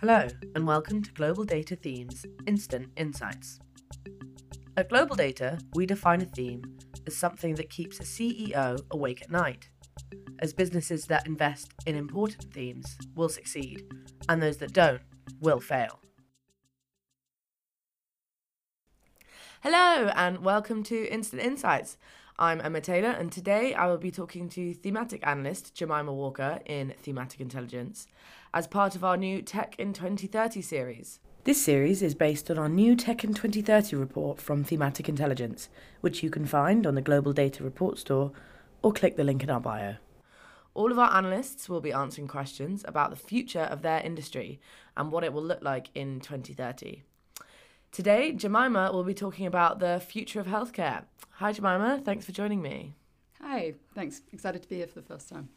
Hello, and welcome to Global Data Themes Instant Insights. At Global Data, we define a theme as something that keeps a CEO awake at night, as businesses that invest in important themes will succeed, and those that don't will fail. Hello, and welcome to Instant Insights. I'm Emma Taylor, and today I will be talking to thematic analyst Jemima Walker in Thematic Intelligence as part of our new Tech in 2030 series. This series is based on our new Tech in 2030 report from Thematic Intelligence, which you can find on the Global Data Report Store or click the link in our bio. All of our analysts will be answering questions about the future of their industry and what it will look like in 2030. Today, Jemima will be talking about the future of healthcare. Hi, Jemima. Thanks for joining me. Hi, thanks. Excited to be here for the first time.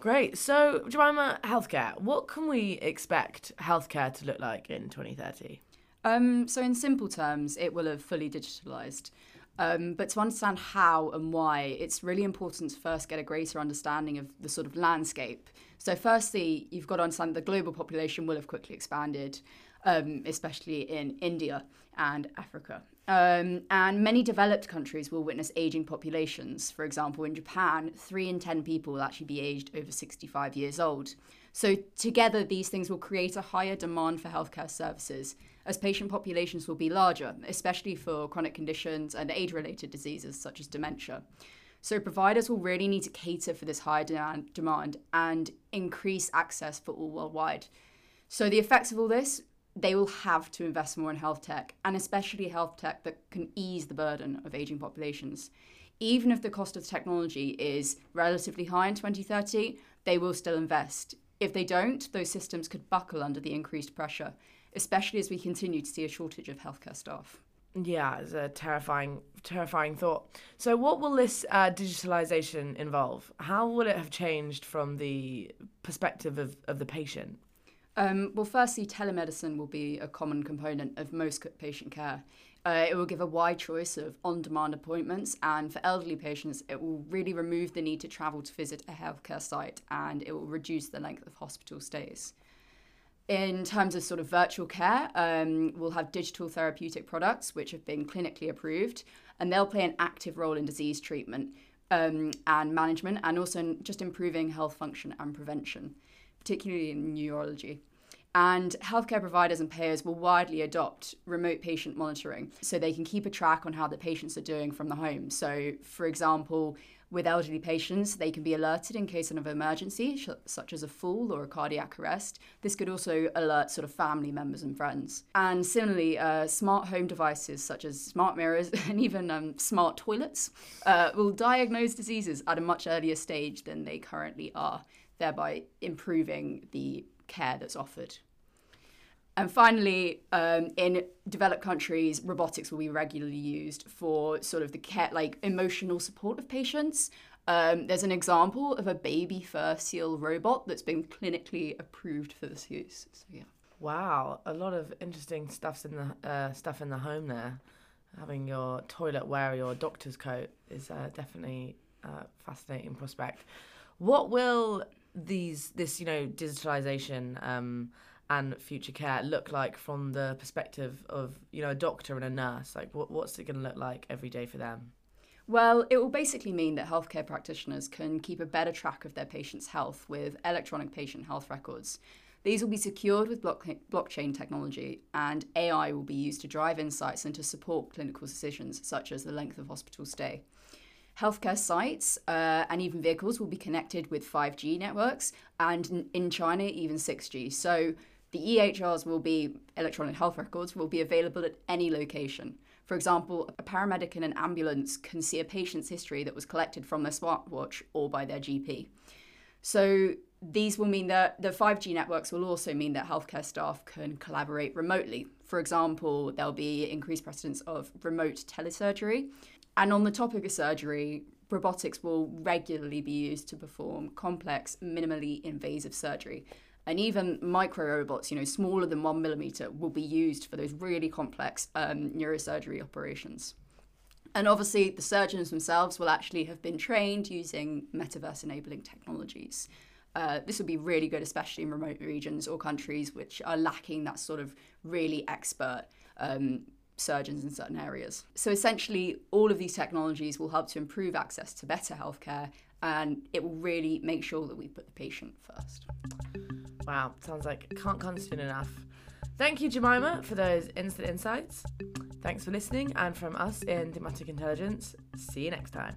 Great. So, Jemima, healthcare. What can we expect healthcare to look like in 2030? Um, so, in simple terms, it will have fully digitalised. Um, but to understand how and why, it's really important to first get a greater understanding of the sort of landscape. So, firstly, you've got to understand the global population will have quickly expanded, um, especially in India and Africa. Um, and many developed countries will witness aging populations. For example, in Japan, three in 10 people will actually be aged over 65 years old. So, together, these things will create a higher demand for healthcare services as patient populations will be larger, especially for chronic conditions and age related diseases such as dementia. So, providers will really need to cater for this higher demand and increase access for all worldwide. So, the effects of all this they will have to invest more in health tech, and especially health tech that can ease the burden of aging populations. Even if the cost of the technology is relatively high in 2030, they will still invest. If they don't, those systems could buckle under the increased pressure, especially as we continue to see a shortage of healthcare staff. Yeah, it's a terrifying, terrifying thought. So, what will this uh, digitalization involve? How will it have changed from the perspective of, of the patient? Um, well, firstly, telemedicine will be a common component of most patient care. Uh, it will give a wide choice of on demand appointments, and for elderly patients, it will really remove the need to travel to visit a healthcare site and it will reduce the length of hospital stays. In terms of sort of virtual care, um, we'll have digital therapeutic products which have been clinically approved, and they'll play an active role in disease treatment um, and management, and also just improving health function and prevention, particularly in neurology. And healthcare providers and payers will widely adopt remote patient monitoring so they can keep a track on how the patients are doing from the home. So, for example, with elderly patients, they can be alerted in case of an emergency, such as a fall or a cardiac arrest. This could also alert sort of family members and friends. And similarly, uh, smart home devices such as smart mirrors and even um, smart toilets uh, will diagnose diseases at a much earlier stage than they currently are, thereby improving the care that's offered. And finally, um, in developed countries, robotics will be regularly used for sort of the care, like emotional support of patients. Um, there's an example of a baby fur seal robot that's been clinically approved for this use. So yeah. Wow, a lot of interesting stuffs in the uh, stuff in the home there. Having your toilet wear your doctor's coat is uh, definitely a fascinating prospect. What will these this you know digitalization um, and future care look like from the perspective of you know a doctor and a nurse like what, what's it going to look like every day for them well, it will basically mean that healthcare practitioners can keep a better track of their patients' health with electronic patient health records. These will be secured with blockchain technology, and AI will be used to drive insights and to support clinical decisions, such as the length of hospital stay. Healthcare sites uh, and even vehicles will be connected with 5G networks, and in China, even 6G. So the EHRs will be electronic health records will be available at any location. For example, a paramedic in an ambulance can see a patient's history that was collected from their smartwatch or by their GP. So these will mean that the 5G networks will also mean that healthcare staff can collaborate remotely. For example, there'll be increased precedence of remote telesurgery, and on the topic of surgery, robotics will regularly be used to perform complex, minimally invasive surgery. And even micro robots, you know, smaller than one millimeter, will be used for those really complex um, neurosurgery operations. And obviously, the surgeons themselves will actually have been trained using metaverse enabling technologies. Uh, this would be really good, especially in remote regions or countries which are lacking that sort of really expert um, surgeons in certain areas. So essentially, all of these technologies will help to improve access to better healthcare and it will really make sure that we put the patient first. Wow, sounds like can't come enough. Thank you, Jemima, for those instant insights. Thanks for listening, and from us in Thematic Intelligence, see you next time.